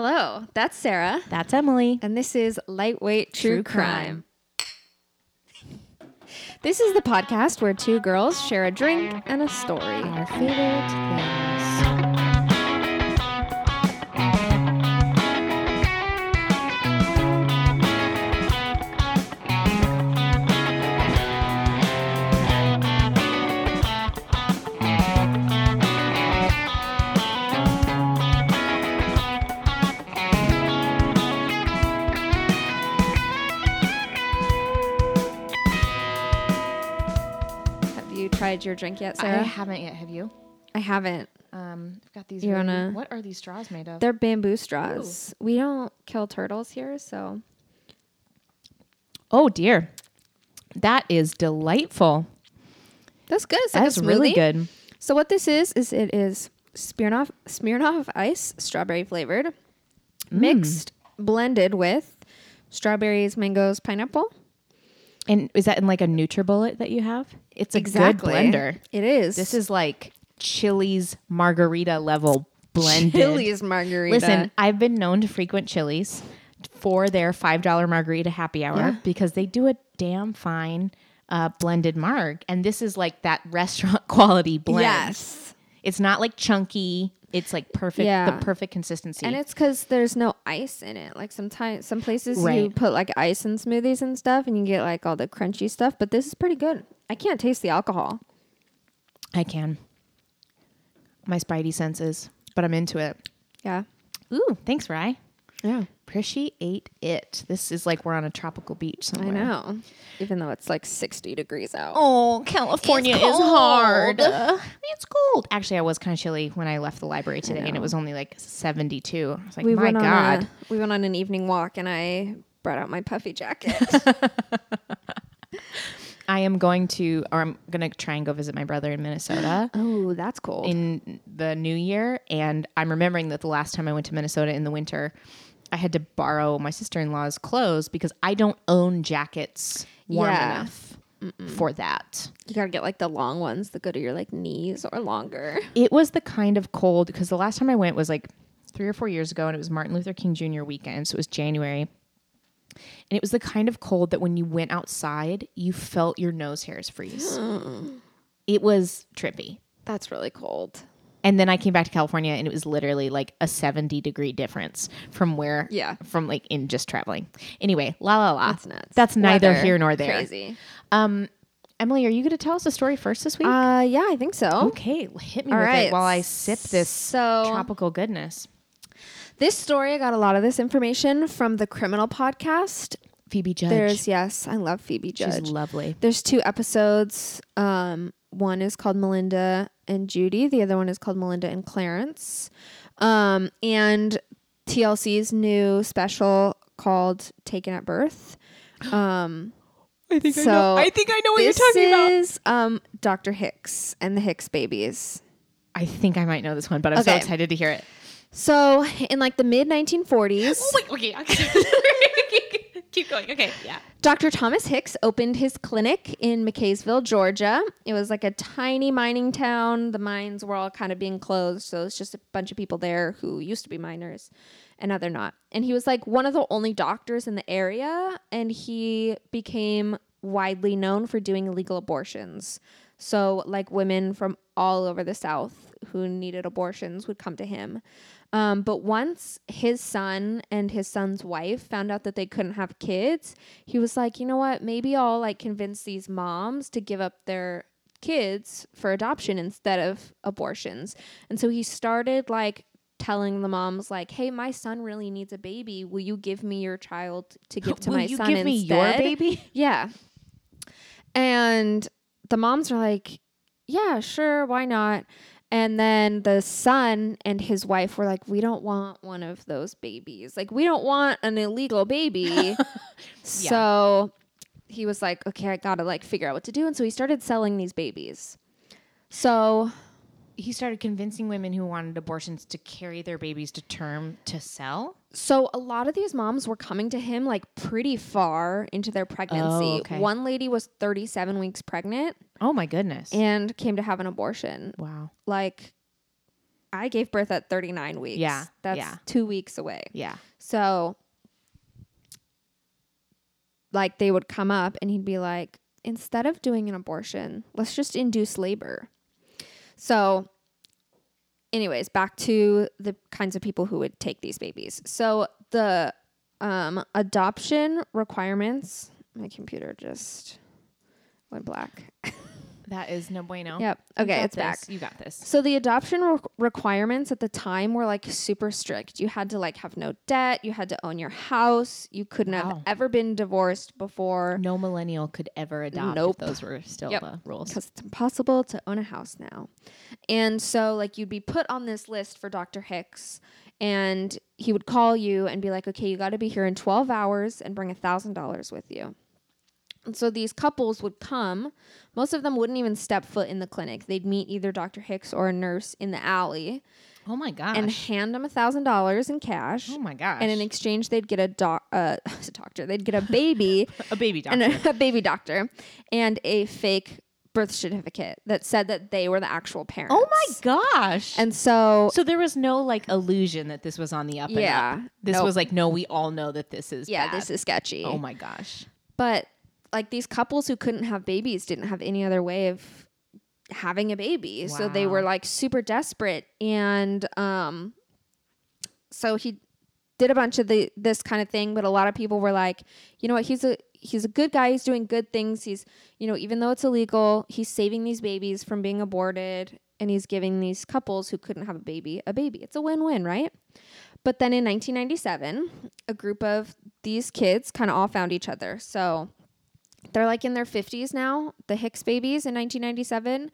Hello, that's Sarah, That's Emily. and this is Lightweight True, True Crime. This is the podcast where two girls share a drink and a story. Our favorite things. Tried your drink yet, Sarah? I haven't yet. Have you? I haven't. Um, I've got these. You really- wanna- What are these straws made of? They're bamboo straws. We don't kill turtles here, so oh dear, that is delightful. that's good. It's like That's really good. So what this is is it is Smirnoff Smirnoff Ice, strawberry flavored, Mm. mixed, blended with strawberries, mangoes, pineapple. And is that in like a NutriBullet that you have? It's a Exactly. good blender. It is. This is like Chili's margarita level blended. Chili's margarita. Listen, I've been known to frequent Chili's for their five dollar margarita happy hour Yeah. because they do a damn fine uh, blended marg, and this is like that restaurant quality blend. Yes. it's not like chunky. It's like perfect, Yeah. the perfect consistency. And it's because there's no ice in it. Like sometimes, some places you put like ice in smoothies and stuff, and you get like all the crunchy stuff. But this is pretty good. I can't taste the alcohol. I can. My spidey senses, but I'm into it. Yeah. Ooh, thanks, Rye. Yeah. Appreciate it. This is like we're on a tropical beach somewhere. I know. Even though it's like 60 degrees out. Oh, California is hard. Uh, it's cold. Actually, I was kind of chilly when I left the library today, and it was only like 72. I was like, we my went God. a, we went on an evening walk, and I brought out my puffy jacket. I am going to, or I'm going to try and go visit my brother in Minnesota oh, that's cold. in the new year. And I'm remembering that the last time I went to Minnesota in the winter, I had to borrow my sister in law's clothes because I don't own jackets warm Yeah. enough for that. you gotta get like the long ones that go to your like knees or longer. It was the kind of cold because the last time I went was like three or four years ago, and it was Martin Luther King Jr. weekend, so it was January. And it was the kind of cold that when you went outside, you felt your nose hairs freeze. it was trippy. That's really cold. And then I came back to California, and it was literally like a seventy degree difference from where, Yeah. from like in just traveling. Anyway, la la la. That's nuts. That's neither Weather, here nor there. Crazy. Um, Emily, are you going to tell us a story first this week? Uh, yeah, I think so. okay, hit me all with right. it while I sip this So- tropical goodness. This story, I got a lot of this information from the Criminal Podcast. Phoebe Judge. There's yes, I love Phoebe Judge. She's lovely. There's two episodes. Um, one is called Melinda and Judy. The other one is called Melinda and Clarence. Um, and TLC's new special called Taken at Birth. Um, I think I know- I think I know what you're talking about. this is um, Dr. Hicks and the Hicks babies. I think I might know this one, but I'm so excited to hear it. So in like the mid 1940s, wait, okay, okay. Keep going. Okay, yeah. Dr. Thomas Hicks opened his clinic in McCaysville, Georgia. It was like a tiny mining town. The mines were all kind of being closed, so it's just a bunch of people there who used to be miners and now they're not. And he was like one of the only doctors in the area, and he became widely known for doing illegal abortions. So, like women from all over the South who needed abortions would come to him. Um, but once his son and his son's wife found out that they couldn't have kids, he was like, you know what? Maybe I'll like convince these moms to give up their kids for adoption instead of abortions. And so he started like telling the moms like, "Hey, my son really needs a baby. Will you give me your child to give to Will my you son give me your baby? Yeah. And the moms are like, yeah, sure, why not? And then the son and his wife were like, we don't want one of those babies. Like, we don't want an illegal baby. So he was like, okay, I gotta like figure out what to do. And so he started selling these babies. So He started convincing women who wanted abortions to carry their babies to term to sell. So a lot of these moms were coming to him like pretty far into their pregnancy. Oh, okay. One lady was 37 weeks pregnant Oh my goodness. and came to have an abortion. wow. Like I gave birth at 39 weeks. Yeah, That's yeah. two weeks away. Yeah. So, like, they would come up and he'd be like, instead of doing an abortion, let's just induce labor. So, anyways, back to the kinds of people who would take these babies. So, the um, adoption requirements, my computer just went black. That is no bueno. Yep. Okay, it's back. You got this. So the adoption re- requirements at the time were like super strict. You had to like have no debt, you had to own your house, you couldn't have ever been divorced before No millennial could ever adopt Nope. if those were still Yep. the rules. because it's impossible to own a house now. And so like you'd be put on this list for Dr. Hicks and he would call you and be like, "Okay, you got to be here in 12 hours and bring a $1000 with you." And so these couples would come. Most of them wouldn't even step foot in the clinic. They'd meet either Dr. Hicks or a nurse in the alley Oh my gosh. and hand them a thousand dollars in cash. oh my gosh. And in exchange, they'd get a doc, uh, a doctor. They'd get a baby a baby doctor. and a, a baby doctor and a fake birth certificate that said that they were the actual parents. oh my gosh. And so, so there was no like illusion that this was on the up and Yeah. up. This Nope. was like, no, we all know that this is yeah, bad. this is sketchy. Oh my gosh. But like these couples who couldn't have babies didn't have any other way of having a baby. So they were like super desperate and um so he did a bunch of the this kind of thing, but a lot of people were like, you know what, he's a he's a good guy, he's doing good things. He's you know, even though it's illegal, he's saving these babies from being aborted and he's giving these couples who couldn't have a baby a baby. It's a win-win, right? But then in 1997, a group of these kids kind of all found each other. So they're like in their 50s now, the Hicks babies in 1997.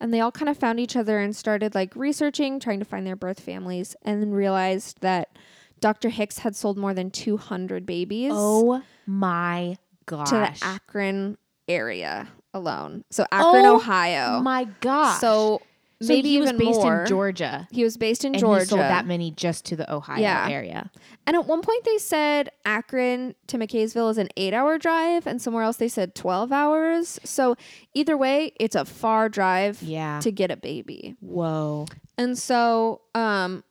And they all kind of found each other and started like researching, trying to find their birth families, and then realized that Dr. Hicks had sold more than 200 babies Oh my gosh. to the Akron area alone. So oh Akron, Ohio. Oh Ohio. my gosh. So So maybe he was based more. in Georgia. He was based in And Georgia. he sold that many just to the Ohio Yeah. area. And at one point they said Akron to McCaysville is an eight hour drive, and somewhere else they said 12 hours. So either way, it's a far drive Yeah. to get a baby. Whoa. And so um,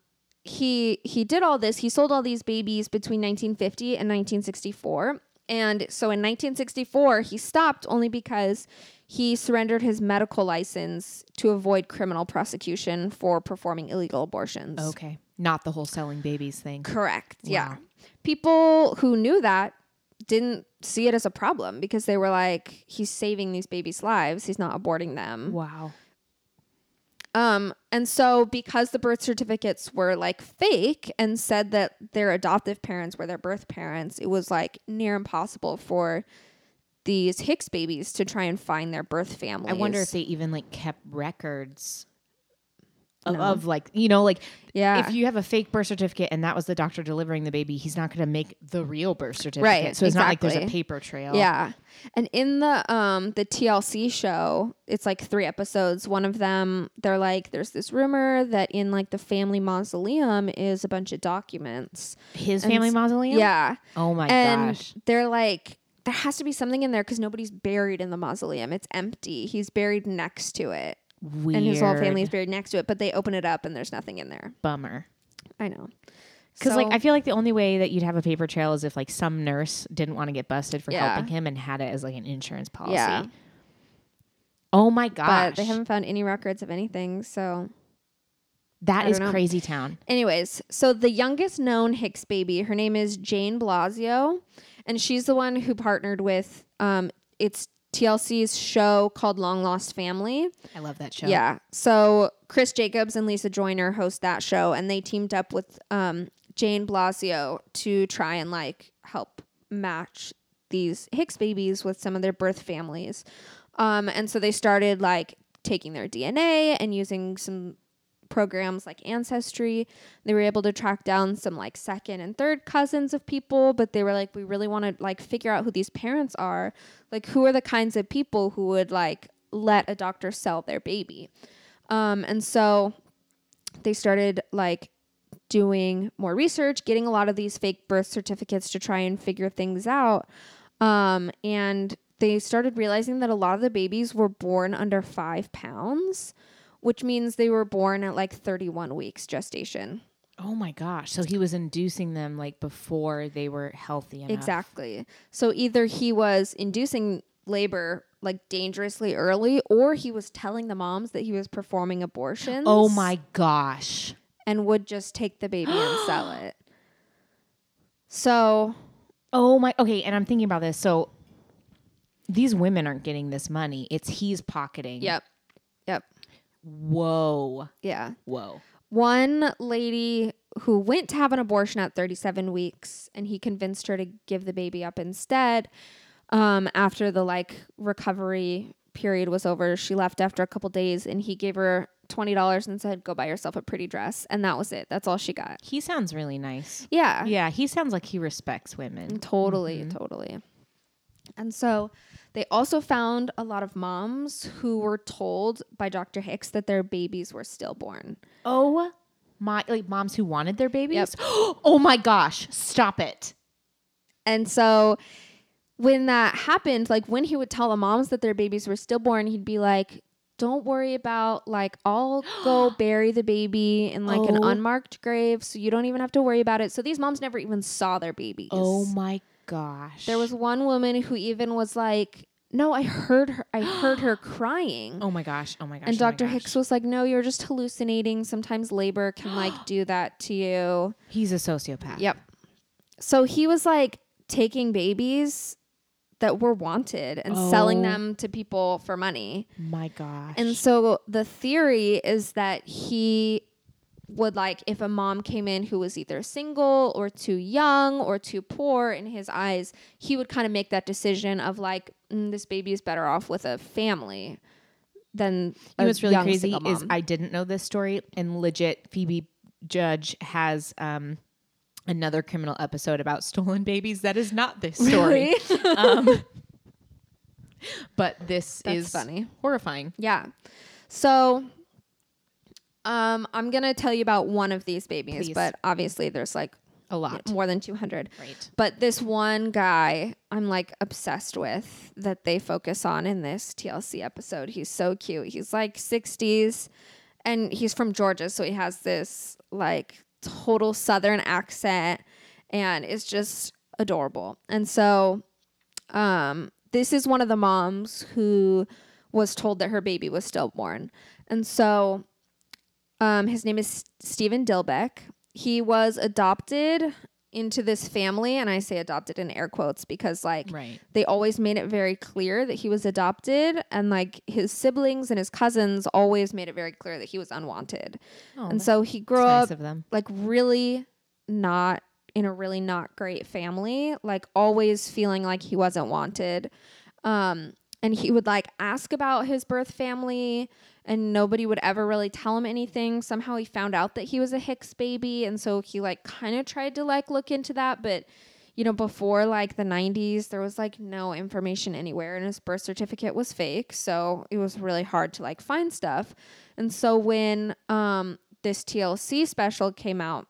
he he did all this. He sold all these babies between 1950 and 1964. And so in 1964, he stopped only because he surrendered his medical license to avoid criminal prosecution for performing illegal abortions. Okay. Not the whole selling babies thing. Correct. Yeah. People who knew that didn't see it as a problem because they were like, he's saving these babies' lives. He's not aborting them. Wow. Um, and so because the birth certificates were like fake and said that their adoptive parents were their birth parents, it was like near impossible for these Hicks babies to try and find their birth families. I wonder if they even like kept records of, No. of like you know like yeah. if you have a fake birth certificate and that was the doctor delivering the baby, he's not going to make the real birth certificate. Right, So it's not like there's a paper trail. Yeah. And in the um the TLC show, it's like three episodes. One of them, they're like, there's this rumor that in like the family mausoleum is a bunch of documents. His And family mausoleum. Yeah. Oh my and gosh. they're like, there has to be something in there because nobody's buried in the mausoleum. It's empty. He's buried next to it. Weird. And his whole family is buried next to it, but they open it up and there's nothing in there. bummer. I know. Because like I feel like the only way that you'd have a paper trail is if like some nurse didn't want to get busted for Yeah. helping him and had it as like an insurance policy. Yeah. Oh my gosh. But they haven't found any records of anything. So That is know. crazy town. Anyways, so the youngest known Hicks baby, her name is Jane Blasio, and she's the one who partnered with um it's TLC's show called Long Lost Family. I love that show. Yeah. So Chris Jacobs and Lisa Joyner host that show and they teamed up with um Jane Blasio to try and like help match these Hicks babies with some of their birth families. Um and so they started like taking their DNA and using some programs like Ancestry. They were able to track down some like second and third cousins of people, but they were like, we really want to like figure out who these parents are. Like, who are the kinds of people who would like let a doctor sell their baby? Um, and so they started like doing more research, getting a lot of these fake birth certificates to try and figure things out. Um, and they started realizing that a lot of the babies were born under five pounds, which means they were born at like 31 weeks gestation. Oh my gosh. So he was inducing them like before they were healthy enough. Exactly. So either he was inducing labor like dangerously early or he was telling the moms that he was performing abortions. Oh my gosh. And would just take the baby and sell it. So, Oh my okay, and I'm thinking about this. So these women aren't getting this money. It's he's pocketing. yep. Yep. Whoa. Yeah. Whoa. One lady who went to have an abortion at 37 weeks and he convinced her to give the baby up instead um, after the like recovery period was over she left after a couple days and he gave her $20 and said go buy yourself a pretty dress and that was it that's all she got He sounds really nice. yeah Yeah, he sounds like he respects women. Totally, totally. And so they also found a lot of moms who were told by Dr. Hicks that their babies were stillborn. Oh my like moms who wanted their babies? oh my gosh. Stop it. And so when that happened, like when he would tell the moms that their babies were stillborn, he'd be like, don't worry about like I'll go bury the baby in like an Oh. unmarked grave so you don't even have to worry about it. So these moms never even saw their babies. Oh my gosh. There was one woman who even was like, "No, I heard her. I heard her crying." Oh my gosh. Oh my gosh. and oh Dr. gosh. Hicks was like, "No, you're just hallucinating. Sometimes labor can like do that to you." He's a sociopath. Yep. So he was like taking babies that were wanted and selling Oh. them to people for money. My gosh. And so the theory is that he would like if a mom came in who was either single or too young or too poor in his eyes, he would kind of make that decision of like mm, this baby is better off with a family than You know what's really crazy is. I didn't know this story, and legit Phoebe Judge has um, another criminal episode about stolen babies. That is not this story, Really? um, but this That's is funny. horrifying. Yeah. So um I'm going to tell you about one of these babies, Please. but obviously there's like A lot, more than 200. right? But this one guy I'm like obsessed with that they focus on in this TLC episode. He's so cute. He's like 60s and he's from Georgia, so he has this like total southern accent and it's just adorable. And so um this is one of the moms who was told that her baby was stillborn. And so um, his name is Stephen Dilbeck. He was adopted into this family, and I say adopted in air quotes because, like, Right. they always made it very clear that he was adopted, and like his siblings and his cousins always made it very clear that he was unwanted. Oh, and so he grew nice up them. like really not in a really not great family, like always feeling like he wasn't wanted. Um, and he would like ask about his birth family and nobody would ever really tell him anything. Somehow he found out that he was a Hicks baby and so he like kind of tried to like look into that, but you know, before like the 90s, there was like no information anywhere and his birth certificate was fake, so it was really hard to like find stuff. And so when um this TLC special came out,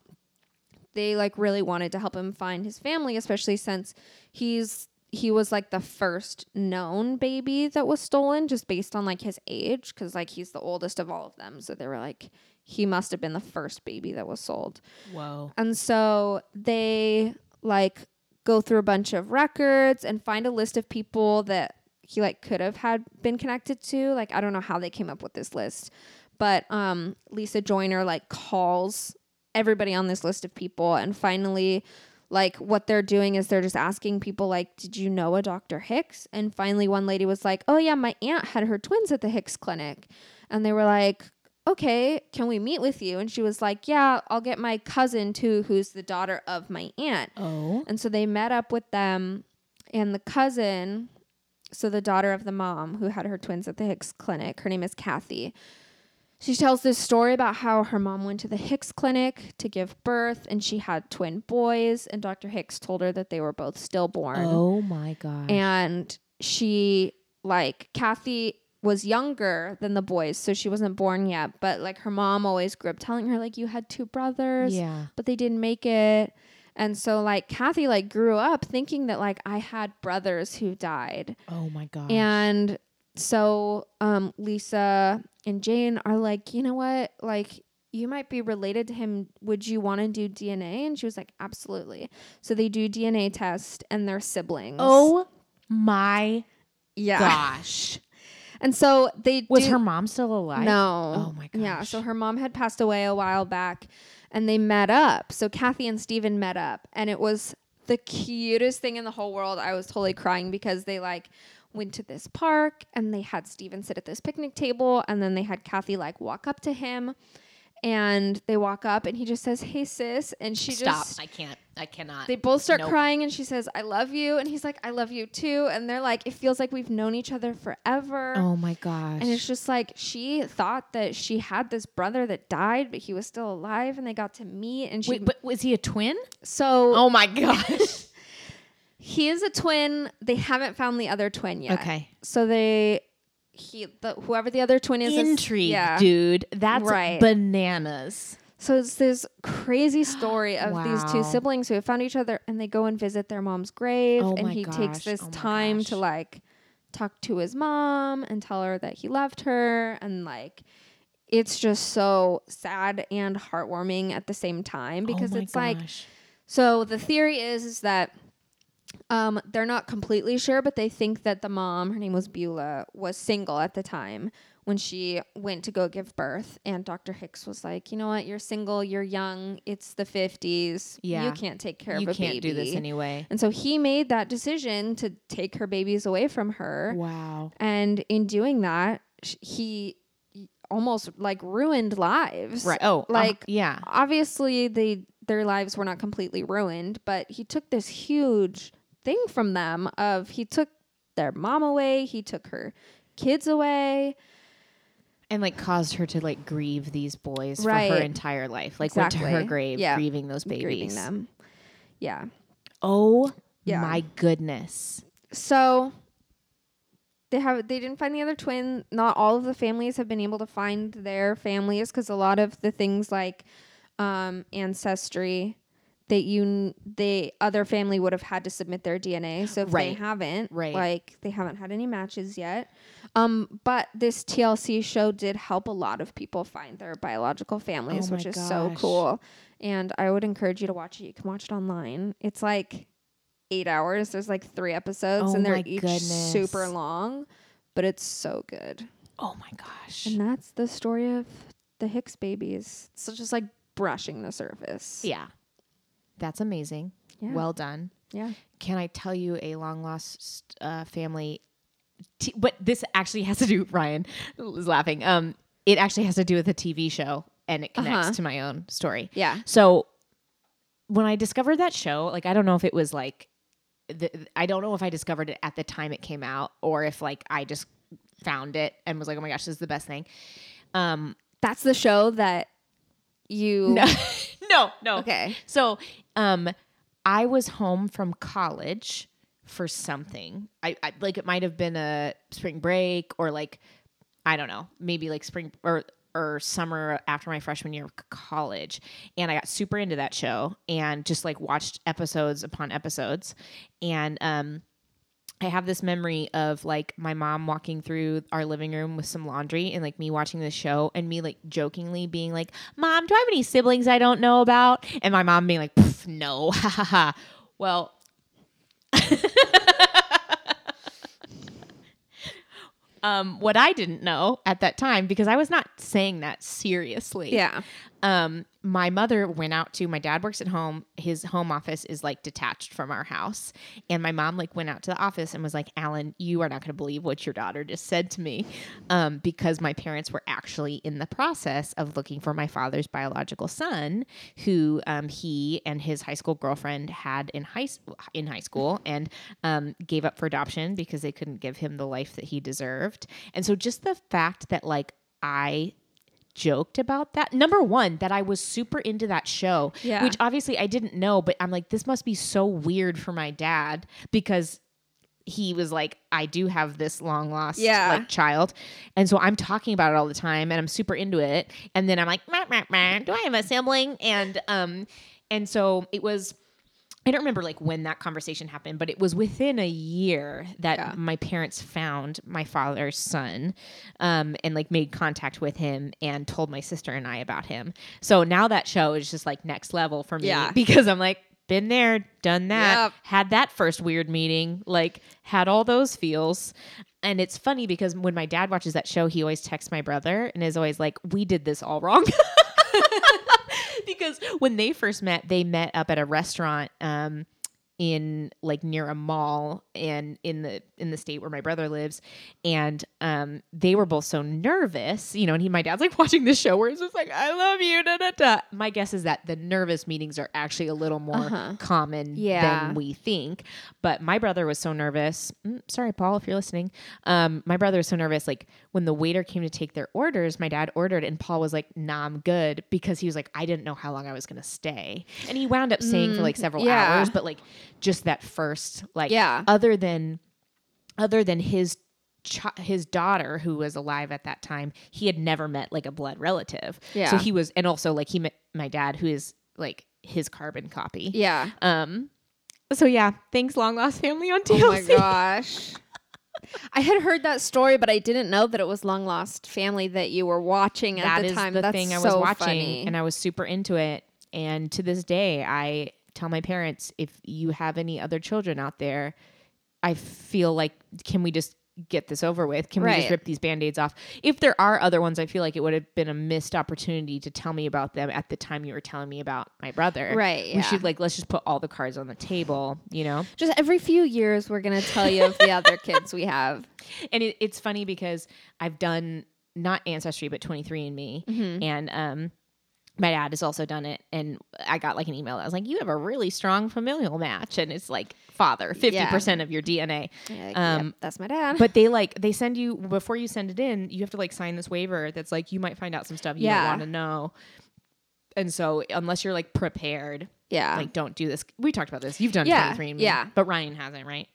they like really wanted to help him find his family, especially since he's he was like the first known baby that was stolen just based on like his age cuz like he's the oldest of all of them. So they were like he must have been the first baby that was sold. Whoa. And so they like go through a bunch of records and find a list of people that he like could have had been connected to. Like I don't know how they came up with this list, but um Lisa Joyner like calls everybody on this list of people and finally like what they're doing is they're just asking people like did you know a Dr. Hicks? And finally one lady was like, "Oh yeah, my aunt had her twins at the Hicks clinic." And they were like, okay, can we meet with you? And she was like, yeah, I'll get my cousin too, who's the daughter of my aunt. Oh. And so they met up with them, and the cousin, so the daughter of the mom who had her twins at the Hicks clinic, her name is Kathy. She tells this story about how her mom went to the Hicks clinic to give birth and she had twin boys, and Dr. Hicks told her that they were both stillborn Oh my god. and she like Kathy was younger than the boys, so she wasn't born yet. But like her mom always grew up telling her like you had two brothers, yeah. but they didn't make it. And so like Kathy like grew up thinking that like I had brothers who died. Oh my god. And so um, Lisa and Jane are like, you know what? Like, you might be related to him. Would you want to do DNA? And she was like, absolutely. So they do DNA test and they're siblings. Oh my yeah. gosh. And so they Was do- her mom still alive? No. Oh my gosh. Yeah. So her mom had passed away a while back and they met up. So Kathy and Steven met up and it was the cutest thing in the whole world. I was totally crying because they like went to this park and they had Steven sit at this picnic table and then they had Kathy like walk up to him and they walk up and he just says, Hey sis and she Stop. just I can't. I cannot. they both start Nope. crying and she says, I love you and he's like, I love you too and they're like, It feels like we've known each other forever. oh my gosh. And it's just like she thought that she had this brother that died, but he was still alive, and they got to meet. And she Wait, but was he a twin? so Oh my gosh. He is a twin. They haven't found the other twin yet. okay. So they he the whoever the other twin is is- Intrigue, yeah. dude. That's Right. bananas. So it's this crazy story of these two siblings who have found each other, and they go and visit their mom's grave, Oh and he takes this Oh time to like talk to his mom and tell her that he loved her, and like it's just so sad and heartwarming at the same time oh because oh it's like so the theory is is that um they're not completely sure but they think that the mom her name was Beulah was single at the time when she went to go give birth and Dr. Hicks was like, "You know what? You're single, you're young, it's the 50s. Yeah. You can't take care you of a baby. You can't do this anyway. And so he made that decision to take her babies away from her. Wow. And in doing that, sh- he almost like ruined lives. Right. Oh, like Like, yeah. obviously they their lives were not completely ruined, but he took this huge thing from them of he took their mom away, he took her kids away. And like caused her to like grieve these boys for her entire life. Like went to her grave Yeah. grieving those babies. grieving them. Yeah. Oh Yeah. my goodness. So they have they didn't find the other twin. Not all of the families have been able to find their families because a lot of the things like um, ancestry that you the other family would have had to submit their DNA. So if they haven't, Right. like they haven't had any matches yet. Um, but this TLC show did help a lot of people find their biological families, Oh which is so cool. And I would encourage you to watch it. You can watch it online. It's like eight hours. There's like three episodes, Oh and they're each goodness. super long, but it's so good. Oh my gosh. And that's the story of the Hicks babies. It's just like brushing the surface. Yeah. That's amazing. Yeah. Well done. yeah. Can I tell you a long lost uh, family? T- but this actually has to do. Ryan was laughing. Um, it actually has to do with a TV show, and it connects Uh-huh. to my own story. Yeah. So when I discovered that show, like I don't know if it was like, the, I don't know if I discovered it at the time it came out, or if like I just found it and was like, oh my gosh, this is the best thing. Um, That's the show that you. no, no, no. Okay. So, um, I was home from college for something. I, I like it might have been a spring break or like I don't know, maybe like spring or or summer after my freshman year of college, and I got super into that show and just like watched episodes upon episodes, and um. I have this memory of like my mom walking through our living room with some laundry and like me watching the show and me like jokingly being like, Mom, do I have any siblings I don't know about? And my mom being like, "Pff, No, ha ha ha. Well, um, what I didn't know at that time, because I was not saying that seriously Yeah. um my mother went out to my dad works at home. His home office is like detached from our house. And my mom like went out to the office and was like alan you are not going to believe what your daughter just said to me um, because my parents were actually in the process of looking for my father's biological son who um, he and his high school girlfriend had in high in high school and um, gave up for adoption because they couldn't give him the life that he deserved. And so just the fact that like i joked about that. Number one, that I was super into that show, Yeah. which obviously I didn't know, but I'm like, this must be so weird for my dad because he was like, I do have this long lost Yeah. like child. And so I'm talking about it all the time and I'm super into it. And then I'm like, meh, meh, meh, do I have a sibling? And um, and so it was I don't remember like when that conversation happened, but it was within a year that Yeah. my parents found my father's son, um, and like made contact with him and told my sister and I about him. So now that show is just like next level for me Yeah. because I'm like been there, done that, Yep. had that first weird meeting, like had all those feels. And it's funny because when my dad watches that show, he always texts my brother and is always like, "We did this all wrong." because when they first met, they met up at a restaurant um, in like near a mall and in the in the state where my brother lives, and um, they were both so nervous, you know. And he, my dad's like watching this show where it's just like, "I love you." Da, da, da. My guess is that the nervous meetings are actually a little more Uh-huh. common Yeah. than we think. But my brother was so nervous. Mm, sorry, Paul, if you're listening. Um, my brother was so nervous. Like when the waiter came to take their orders, my dad ordered, and Paul was like, "Nah, I'm good," because he was like, "I didn't know how long I was gonna stay," and he wound up staying for like several Mm, yeah. hours. But like just that first, like, Yeah. other than other than his his daughter who was alive at that time he had never met like a blood relative Yeah. so he was and also like he met my dad who is like his carbon copy Yeah. um so yeah thanks long lost family on TLC Oh my gosh. I had heard that story, but I didn't know that it was Long Lost Family that you were watching at That the time. the That's thing I so was watching funny. and I was super into it and to this day I tell my parents if you have any other children out there I feel like can we just get this over with? Can we just rip these band-aids off? If there are other ones, I feel like it would have been a missed opportunity to tell me about them at the time you were telling me about my brother. Right, We yeah. should like let's just put all the cards on the table, you know? Just every few years, we're gonna tell you of the other kids we have. and it, it's funny because I've done not ancestry but 23andMe Mm-hmm. and um my dad has also done it and I got like an email that was like you have a really strong familial match and it's like father 50% of your DNA. Yeah, Um, yep, that's my dad. But they like they send you before you send it in, you have to like sign this waiver that's like you might find out some stuff you Yeah. don't want to know. And so unless you're like prepared, yeah, like don't do this. We talked about this. You've done Yeah, 23andMe. yeah. But Ryan hasn't, right?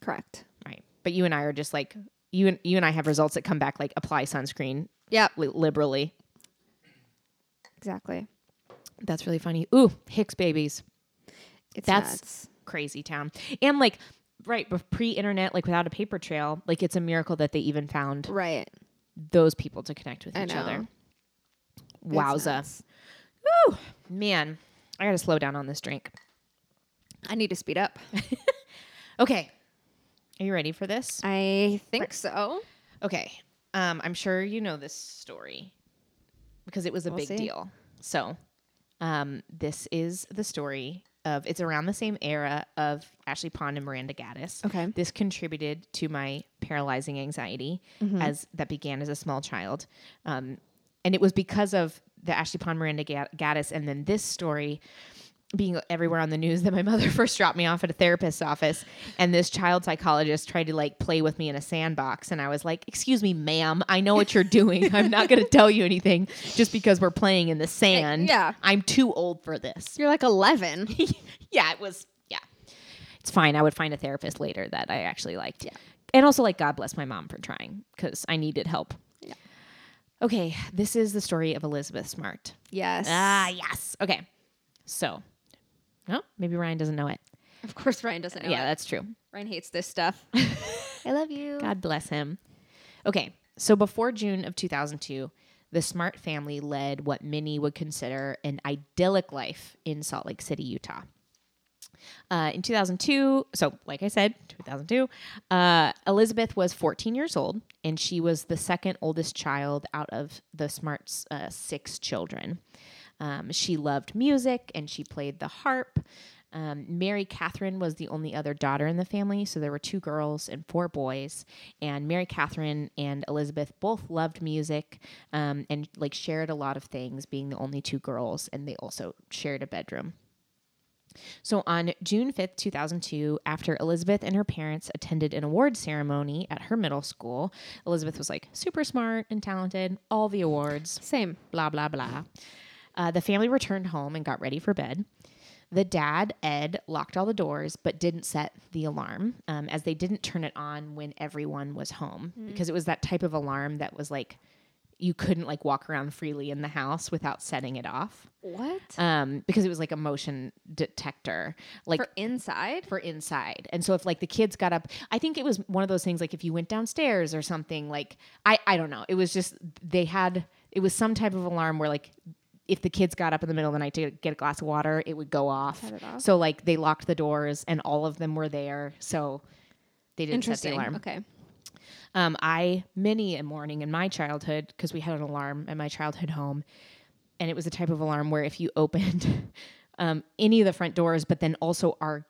correct. Right. But you and I are just like you and you and I have results that come back like apply sunscreen yeah li- liberally. Exactly. That's really funny. Ooh, Hicks babies. It's That's- nuts. Crazy town. And like right, but pre-internet like without a paper trail, like it's a miracle that they even found right. those people to connect with I each know. other. Wowza. Ooh, man, I gotta slow down on this drink. I need to speed up. Okay, are you ready for this? I think so. Okay, um, I'm sure you know this story because it was a We'll big see. deal. So, um, this is the story of it's around the same era of Ashley Pond and Miranda Gaddis. Okay. this contributed to my paralyzing anxiety as that began as a small child, um, and it was because of the Ashley Pond Miranda Gaddis, and then this story being everywhere on the news that my mother first dropped me off at a therapist's office and this child psychologist tried to like play with me in a sandbox and I was like, "Excuse me, ma'am, I know what you're doing. I'm not going to tell you anything just because we're playing in the sand. yeah. I'm too old for this." You're like 11. yeah, it was yeah. It's fine. I would find a therapist later that I actually liked. Yeah. And also like God bless my mom for trying cuz I needed help. Yeah. Okay, this is the story of Elizabeth Smart. yes. Ah, yes. Okay. So, no, maybe Ryan doesn't know it. Of course, Ryan doesn't know. It. Yeah, it. that's true. Ryan hates this stuff. I love you. God bless him. Okay, so before June of 2002, the Smart family led what many would consider an idyllic life in Salt Lake City, Utah. Uh, in 2002, so like I said, 2002, uh, Elizabeth was 14 years old, and she was the second oldest child out of the Smart's uh, six children. Um, she loved music and she played the harp. Um, Mary Katherine was the only other daughter in the family, so there were two girls and four boys. And Mary Katherine and Elizabeth both loved music um, and like shared a lot of things, being the only two girls, and they also shared a bedroom. So on June 5th, 2002, after Elizabeth and her parents attended an award ceremony at her middle school, Elizabeth was like super smart and talented, all the awards Same. blah, blah, blah. Uh, the family returned home and got ready for bed. The dad, Ed, locked all the doors but didn't set the alarm um, as they didn't turn it on when everyone was home because it was that type of alarm that was like, you couldn't like walk around freely in the house without setting it off. What? Um, because it was like a motion detector, like For inside? for inside. And so if like the kids got up, I think it was one of those things like if you went downstairs or something, like I I don't know. It was just they had it was some type of alarm where like if the kids got up in the middle of the night to get a glass of water, it would go off. Off. So like they locked the doors and all of them were there. So they didn't set the alarm. Okay. Um, I many a morning in my childhood because we had an alarm at my childhood home, and it was a type of alarm where if you opened um, any of the front doors, but then also our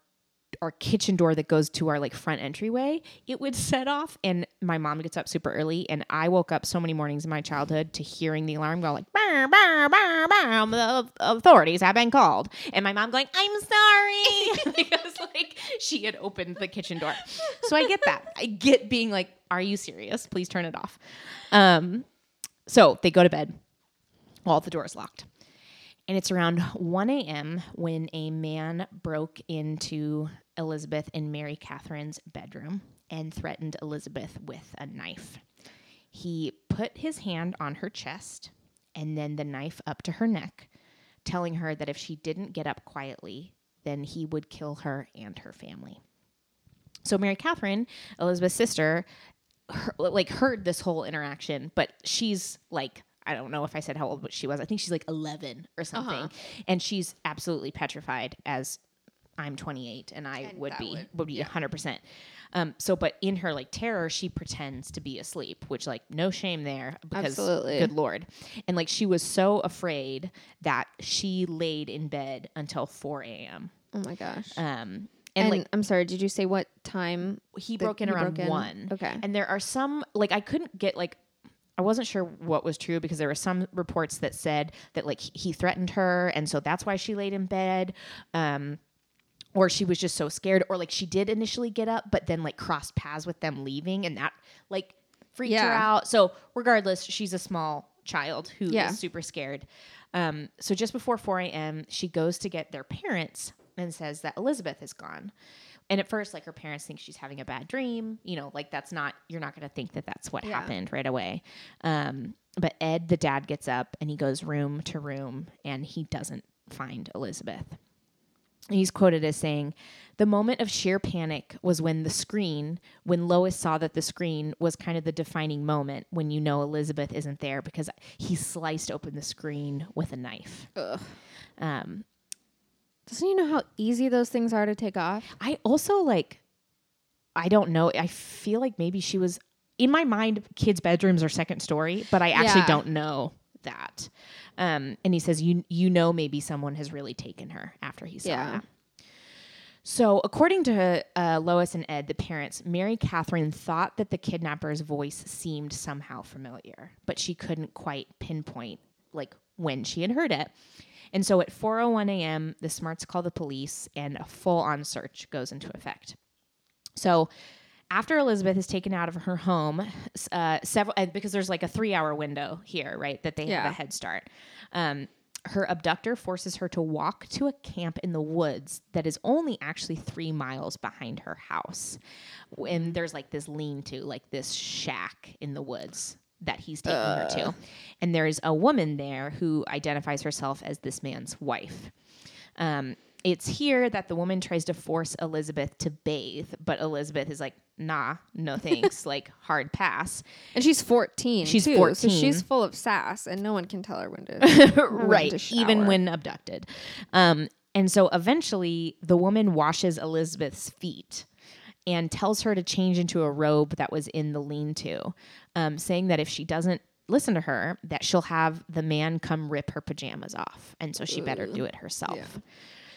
our kitchen door that goes to our like front entryway, it would set off. And my mom gets up super early, and I woke up so many mornings in my childhood to hearing the alarm go like, "Bah, bah, bah, bah, the authorities have been called, and my mom going, I'm sorry, because like she had opened the kitchen door. So I get that. I get being like, are you serious? Please turn it off. Um, so they go to bed. All the doors locked. And it's around 1 a.m. when a man broke into Elizabeth in Mary Katherine's bedroom and threatened Elizabeth with a knife. He put his hand on her chest and then the knife up to her neck, telling her that if she didn't get up quietly, then he would kill her and her family. So Mary Katherine, Elizabeth's sister, her, like heard this whole interaction, but she's like I don't know if I said how old but she was. I think she's like 11 or something. Uh-huh. And she's absolutely petrified as I'm 28 and I And would be would- would, be 100%. Um so but in her like terror she pretends to be asleep, which like no shame there because Absolutely. good lord. And like she was so afraid that she laid in bed until 4 a.m. Oh my gosh. Um and and, like I'm sorry, did you say what time? he broke in around broke in? one. Okay. And there are some like I couldn't get like I wasn't sure what was true because there were some reports that said that like he threatened her and so that's why she laid in bed. Um or she was just so scared or like she did initially get up but then like crossed paths with them leaving and that like freaked her out. So regardless, she's a small child who is Yeah. super scared. Um, so just before 4 a.m., she goes to get their parents and says that Elizabeth is gone. And at first, like her parents think she's having a bad dream. You know, like that's not, you're not going to think that that's what Yeah. happened right away. Um, but Ed, the dad, gets up and he goes room to room and he doesn't find Elizabeth. He's quoted as saying, The moment of sheer panic was when the screen, when Lois saw that the screen was kind of the defining moment when you know Elizabeth isn't there because he sliced open the screen with a knife. Ugh. Um, Doesn't you know how easy those things are to take off? I also like, I don't know. I feel like maybe she was, in my mind, kids' bedrooms are second story, but I actually Yeah. don't know that. Um, and he says, you, you know, maybe someone has really taken her after he saw Yeah. that. So, according to uh, Lois and Ed, the parents, Mary Katherine thought that the kidnapper's voice seemed somehow familiar, but she couldn't quite pinpoint like when she had heard it. And so at 4:01 a.m., the Smarts call the police, and a full-on search goes into effect. So, after Elizabeth is taken out of her home, uh, several uh, because there's like a three-hour window here, right? That they have Yeah. a head start. Um, her abductor forces her to walk to a camp in the woods that is only actually three miles behind her house. And there's like this lean to, like this shack in the woods that he's taking her to. And there's a woman there who identifies herself as this man's wife. Um, it's here that the woman tries to force Elizabeth to bathe, but Elizabeth is like, nah, no thanks, like hard pass. And she's 14. She's too, So 14. she's full of sass, and no one can tell her when to. right, to even when abducted. Um, and so eventually, the woman washes Elizabeth's feet and tells her to change into a robe that was in the lean-to, um, saying that if she doesn't listen to her, that she'll have the man come rip her pajamas off, and so she better do it herself.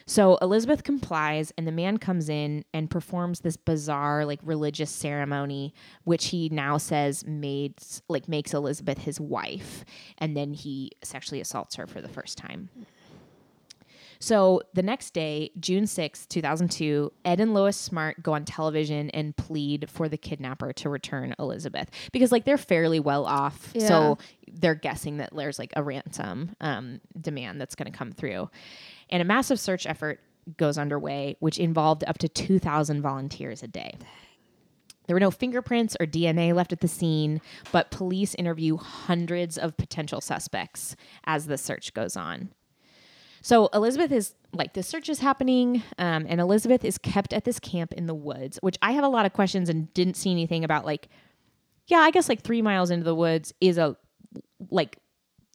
So Elizabeth complies, and the man comes in and performs this bizarre, like religious ceremony, which he now says made like makes Elizabeth his wife, and then he sexually assaults her for the first time. So the next day, June sixth, two 2002, Ed and Lois Smart go on television and plead for the kidnapper to return Elizabeth because, like, they're fairly well off. Yeah. So they're guessing that there's like a ransom um, demand that's going to come through. And a massive search effort goes underway, which involved up to 2,000 volunteers a day. There were no fingerprints or DNA left at the scene, but police interview hundreds of potential suspects as the search goes on. So Elizabeth is like the search is happening, um, and Elizabeth is kept at this camp in the woods, which I have a lot of questions and didn't see anything about. Like, yeah, I guess like three miles into the woods is a like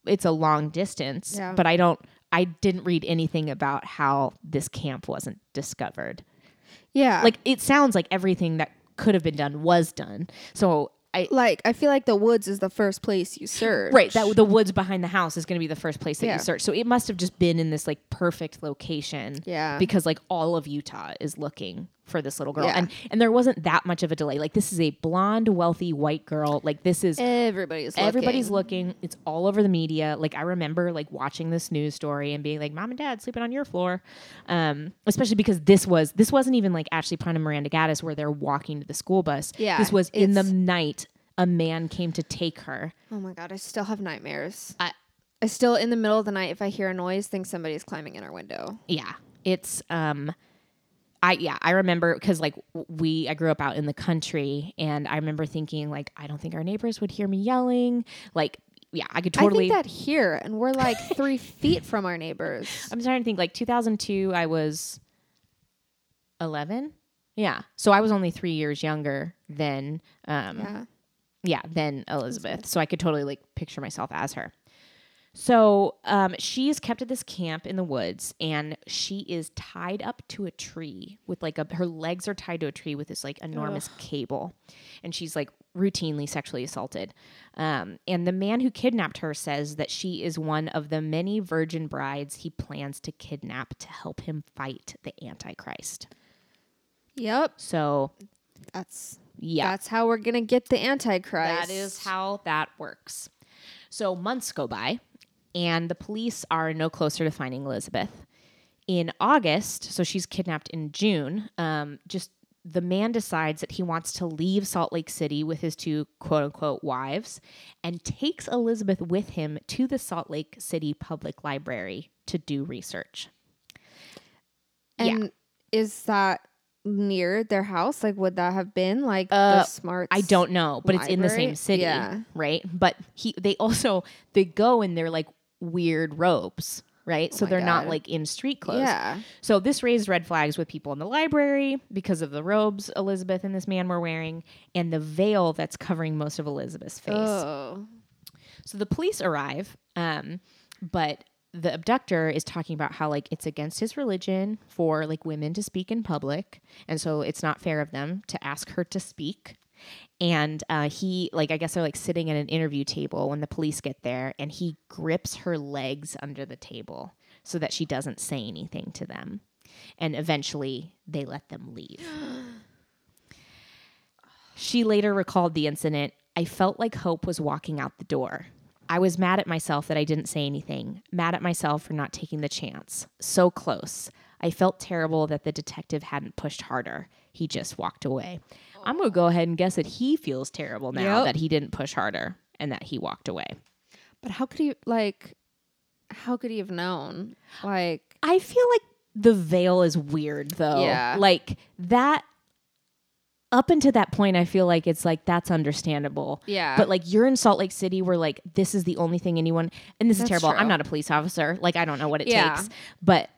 it's a long distance, Yeah. but I don't. I didn't read anything about how this camp wasn't discovered. Yeah. Like it sounds like everything that could have been done was done. So I like I feel like the woods is the first place you search. Right, that the woods behind the house is going to be the first place that Yeah. you search. So it must have just been in this like perfect location. Yeah. Because like all of Utah is looking for this little girl. Yeah. And and there wasn't that much of a delay. Like this is a blonde, wealthy white girl. Like this is everybody's looking. everybody's looking. It's all over the media. Like I remember like watching this news story and being like, "Mom and Dad sleeping on your floor," um, especially because this was this wasn't even like Ashley Prime and Miranda Gaddis where they're walking to the school bus. Yeah, this was in the night. A man came to take her. Oh my god, I still have nightmares. I- I still in the middle of the night if I hear a noise think somebody's climbing in our window. yeah it's um i yeah i remember because like we i grew up out in the country and i remember thinking like i don't think our neighbors would hear me yelling like yeah i could totally I think that here and we're like three feet from our neighbors. i'm trying to think like 2002 i was 11 yeah so i was only three years younger than um Yeah. yeah, than Elizabeth. So I could totally like picture myself as her. So um, she is kept at this camp in the woods, and she is tied up to a tree with like a her legs are tied to a tree with this like enormous cable, and she's like routinely sexually assaulted. Um, and the man who kidnapped her says that she is one of the many virgin brides he plans to kidnap to help him fight the Antichrist. Yep. So That's yeah, that's how we're gonna get the Antichrist. That is how that works. So months go by, and the police are no closer to finding Elizabeth. In August, so she's kidnapped in June, um, just the man decides that he wants to leave Salt Lake City with his two quote unquote wives and takes Elizabeth with him to the Salt Lake City Public Library to do research. yeah. Is that near their house? Like would that have been like Uh, the smart I don't know, but it's in the same city, Yeah. right? But he they also they go and they're like weird robes, right? so Oh my they're not like in street clothes. Yeah. So this raised red flags with people in the library because of the robes Elizabeth and this man were wearing and the veil that's covering most of Elizabeth's face. Oh. So the police arrive, um, but the abductor is talking about how like it's against his religion for like women to speak in public, and so it's not fair of them to ask her to speak. And uh, he like I guess they're like sitting at an interview table when the police get there, and he grips her legs under the table so that she doesn't say anything to them. And eventually, they let them leave. She later recalled the incident. I felt like hope was walking out the door. I was mad at myself that I didn't say anything, mad at myself for not taking the chance. So close. I felt terrible that the detective hadn't pushed harder. He just walked away. I'm going to go ahead and guess that he feels terrible now Yep. that he didn't push harder and that he walked away. But how could he like how could he have known? Like I feel like the veil is weird though. Yeah. Like that up until that point I feel like it's like that's understandable. Yeah. But like you're in Salt Lake City where like this is the only thing anyone and this is terrible. true. I'm not a police officer. Like I don't know what it Yeah. takes. But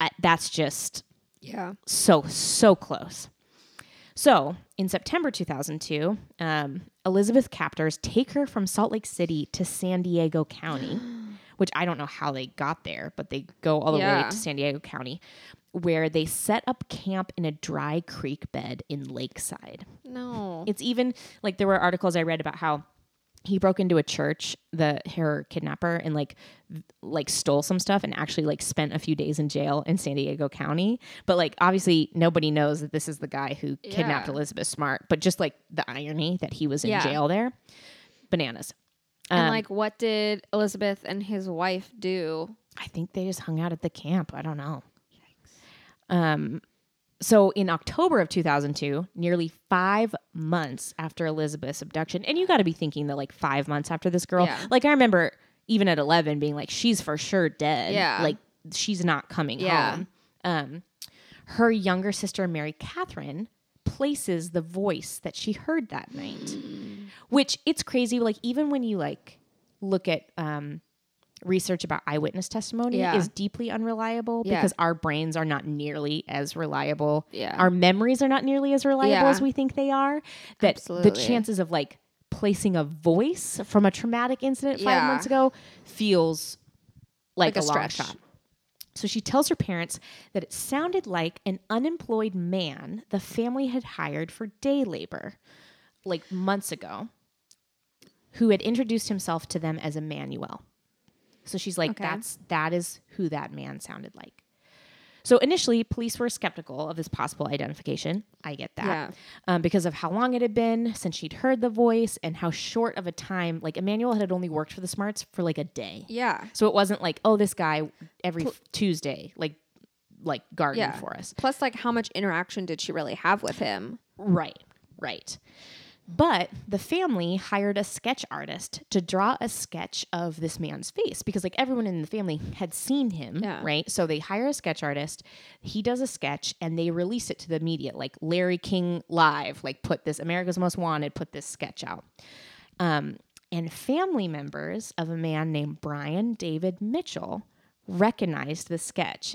I, that's just Yeah. so so close. So in September 2002, um, Elizabeth captors take her from Salt Lake City to San Diego County, which I don't know how they got there, but they go all the way to San Diego County, where they set up camp in a dry creek bed in Lakeside. No. It's even like there were articles I read about how he broke into a church, the her kidnapper, and like like stole some stuff and actually like spent a few days in jail in San Diego County. But like obviously nobody knows that this is the guy who kidnapped Yeah. Elizabeth Smart. But just like the irony that he was in Yeah. jail there, bananas. and Um, like what did Elizabeth and his wife do? I think they just hung out at the camp. I don't know. Um, so in October of 2002, nearly five months after Elizabeth's abduction, and you got to be thinking that like five months after this girl, Yeah. like I remember even at 11 being like, she's for sure dead. Yeah. Like she's not coming Yeah. home. Um, her younger sister, Mary Katherine, places the voice that she heard that night. Which it's crazy. Like even when you like look at um, research about eyewitness testimony Yeah. is deeply unreliable Yeah. because our brains are not nearly as reliable. Yeah. Our memories are not nearly as reliable as we think they are. That the chances of like placing a voice from a traumatic incident five months ago feels like, Like a, a long shot. So she tells her parents that it sounded like an unemployed man the family had hired for day labor like months ago who had introduced himself to them as Emmanuel. So she's like, Okay. that's that is who that man sounded like. So initially, police were skeptical of this possible identification. I get that. Yeah. Um, because of how long it had been since she'd heard the voice and how short of a time, like Emmanuel had only worked for the Smarts for like a day. Yeah. So it wasn't like, oh, this guy every f- Tuesday, like, like gardening Yeah. for us. Plus, like, how much interaction did she really have with him? Right, right. But the family hired a sketch artist to draw a sketch of this man's face because, like, everyone in the family had seen him, Yeah. right? So they hire a sketch artist. He does a sketch and they release it to the media, like Larry King Live, like, put this America's Most Wanted, put this sketch out. Um, and family members of a man named Brian David Mitchell recognized the sketch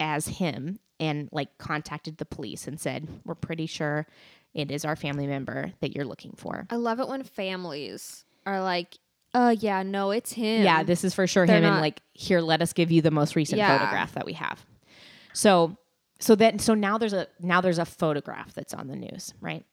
as him and like contacted the police and said, "We're pretty sure it is our family member that you're looking for." I love it when families are like, uh, yeah, no, it's him. Yeah, this is for sure They're him and like here let us give you the most recent Yeah. photograph that we have. So so that so now there's a now there's a photograph that's on the news, right?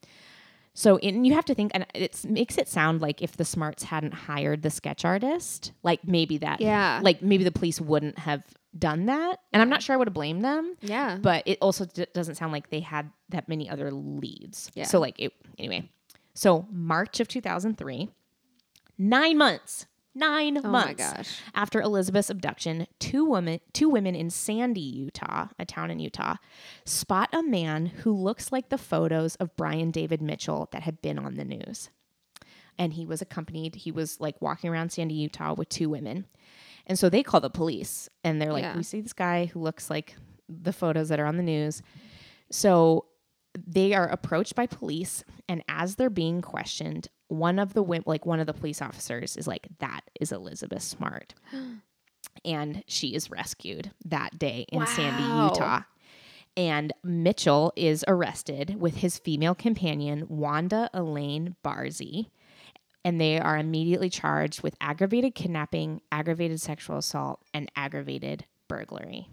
So in, you have to think, and it makes it sound like if the Smarts hadn't hired the sketch artist, like maybe that, Yeah. like maybe the police wouldn't have done that. And I'm not sure I would have blamed them, Yeah. but it also d- doesn't sound like they had that many other leads. Yeah. So like it anyway. So March of 2003, nine months, nine Oh months gosh. after Elizabeth's abduction, two women, two women in Sandy, Utah, a town in Utah, spot a man who looks like the photos of Brian David Mitchell that had been on the news. And he was accompanied, he was like walking around Sandy, Utah with two women. And so they call the police and they're like, Yeah. We see this guy who looks like the photos that are on the news. So they are approached by police and as they're being questioned one of the like one of the police officers is like that is elizabeth smart and she is rescued that day in sandy utah and mitchell is arrested with his female companion Wanda Eileen Barzee and they are immediately charged with aggravated kidnapping aggravated sexual assault and aggravated burglary.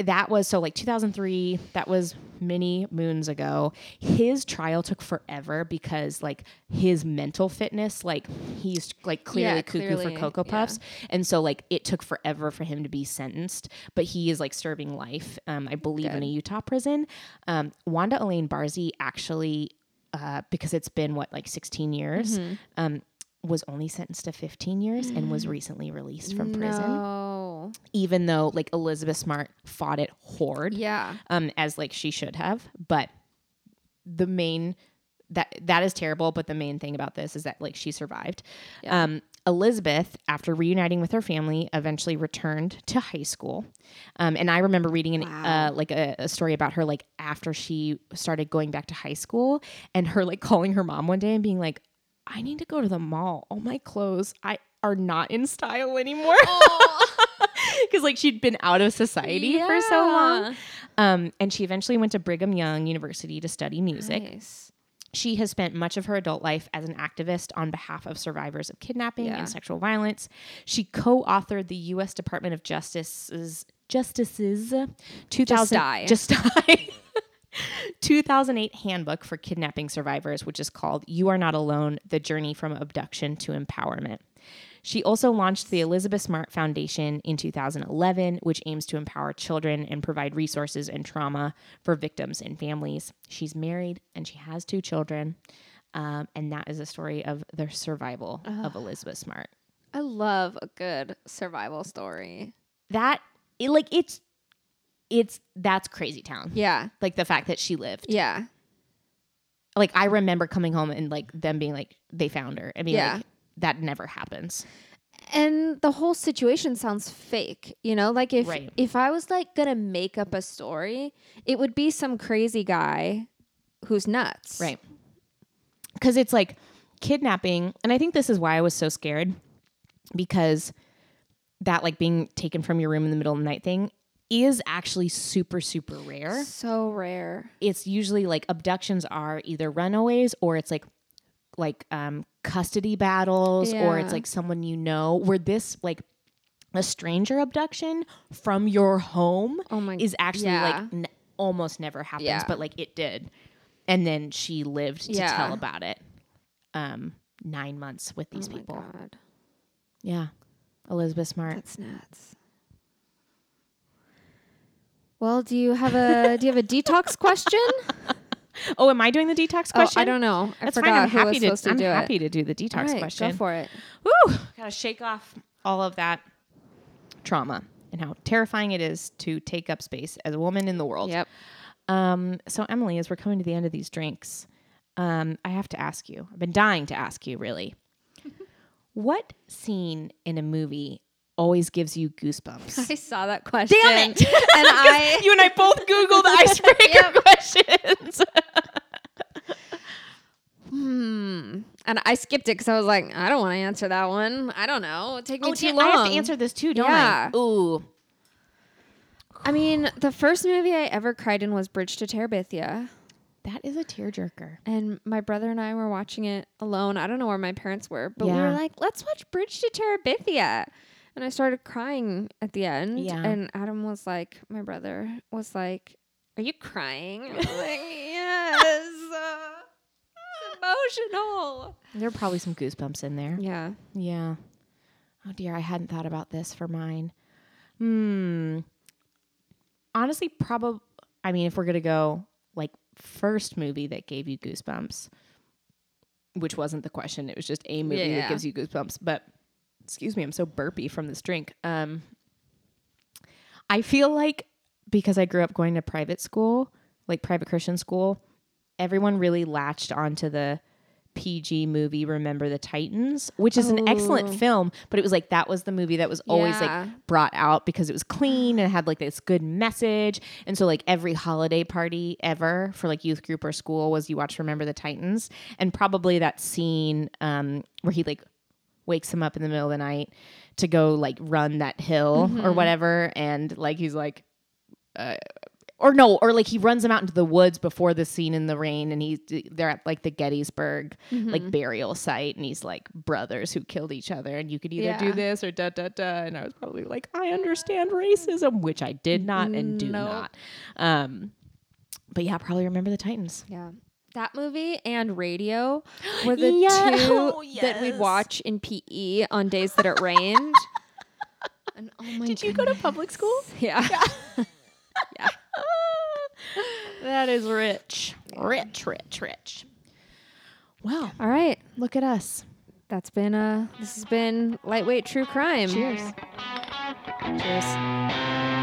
That was so like 2003 that was many moons ago. His trial took forever because like his mental fitness like he's like clearly Yeah, cuckoo clearly, for cocoa yeah. puffs. And so like it took forever for him to be sentenced but he is like serving life um, i believe in a utah prison. Um, Wanda Eileen Barzee actually uh, because it's been what like 16 years Mm-hmm. um, was only sentenced to 15 years and was recently released from prison No. even though like Elizabeth Smart fought it hard, Yeah. um, as like she should have. But the main that that is terrible. But the main thing about this is that like she survived. Yeah. Um, Elizabeth, after reuniting with her family, eventually returned to high school. Um, and I remember reading an, Wow. uh, like a, a story about her like after she started going back to high school, and her like calling her mom one day and being like, "I need to go to the mall. All my clothes I are not in style anymore." because like she'd been out of society for so long. Um, and she eventually went to Brigham Young University to study music. Nice. She has spent much of her adult life as an activist on behalf of survivors of kidnapping Yeah. and sexual violence. She co-authored the U.S. Department of Justice's Justice's 2000 die. just die 2008 handbook for kidnapping survivors, which is called "You Are Not Alone: The Journey from Abduction to Empowerment." She also launched the Elizabeth Smart Foundation in 2011, which aims to empower children and provide resources and trauma for victims and families. She's married and she has two children. Um, and that is a story of the survival of Elizabeth Smart. I love a good survival story. That, it, like, it's, it's, that's crazy town. Yeah. Like the fact that she lived. Yeah. Like, I remember coming home and like them being like, they found her. I mean, Yeah. like, that never happens. and the whole situation sounds fake you know like if Right. if i was like gonna make up a story it would be some crazy guy who's nuts. Right. Because it's like kidnapping. And I think this is why I was so scared because that, like, being taken from your room in the middle of the night thing is actually super, super rare. So rare. It's usually like abductions are either runaways or it's like, like, um, custody battles or it's like someone you know where this, like, a stranger abduction from your home Oh my- is actually yeah. like n- almost never happens, Yeah. but like it did. And then she lived to Yeah. tell about it. Um, nine months with these oh my people. God. Yeah, Elizabeth Smart. That's nuts. Well, do you have a do you have a detox question? Oh, am I doing the detox question? Oh, I don't know. I That's forgot fine. I'm happy to. to I'm do happy it. to do the detox right, question. Go for it. Woo! Gotta shake off all of that trauma and how terrifying it is to take up space as a woman in the world. Yep. Um, so Emily, as we're coming to the end of these drinks, um, I have to ask you. I've been dying to ask you, really. what scene in a movie always gives you goosebumps? I saw that question. Damn it! And I you and I both Googled icebreaker questions. hmm. And I skipped it because I was like, I don't want to answer that one. I don't know. Take me oh, too damn, long. I have to answer this too, don't Yeah. I? Ooh. I mean, the first movie I ever cried in was Bridge to Terabithia. That is a tearjerker. And my brother and I were watching it alone. I don't know where my parents were, but we were like, let's watch Bridge to Terabithia. And I started crying at the end. Yeah. And Adam was like, my brother was like, Are you crying? I was like, Yes. uh, emotional. There are probably some goosebumps in there. Yeah. Yeah. Oh dear, I hadn't thought about this for mine. Hmm. Honestly, probably. I mean, if we're gonna go like first movie that gave you goosebumps, which wasn't the question, it was just a movie Yeah. that gives you goosebumps. But excuse me, I'm so burpy from this drink. Um, I feel like because I grew up going to private school, like private Christian school, everyone really latched onto the PG movie Remember the Titans, which is an excellent Oh. film, but it was like that was the movie that was always Yeah. like brought out because it was clean and had like this good message. And so like every holiday party ever for like youth group or school was you watch Remember the Titans and probably that scene um where he like wakes him up in the middle of the night to go like run that hill or whatever and like he's like uh, or no, or like he runs him out into the woods before the scene in the rain, and he's they're at like the Gettysburg like burial site, and he's like brothers who killed each other, and you could either do this or da da da. And I was probably like, I understand racism, which I did not and do Nope. not. Um, but yeah, probably remember the Titans. Yeah. That movie and radio were the Yeah. two Oh, that we'd watch in PE on days that it rained. and oh my Did you go to public school? Yeah. that is rich, rich, rich, rich. Well, All right. look at us. That's been uh this has been lightweight true crime. Cheers. Cheers.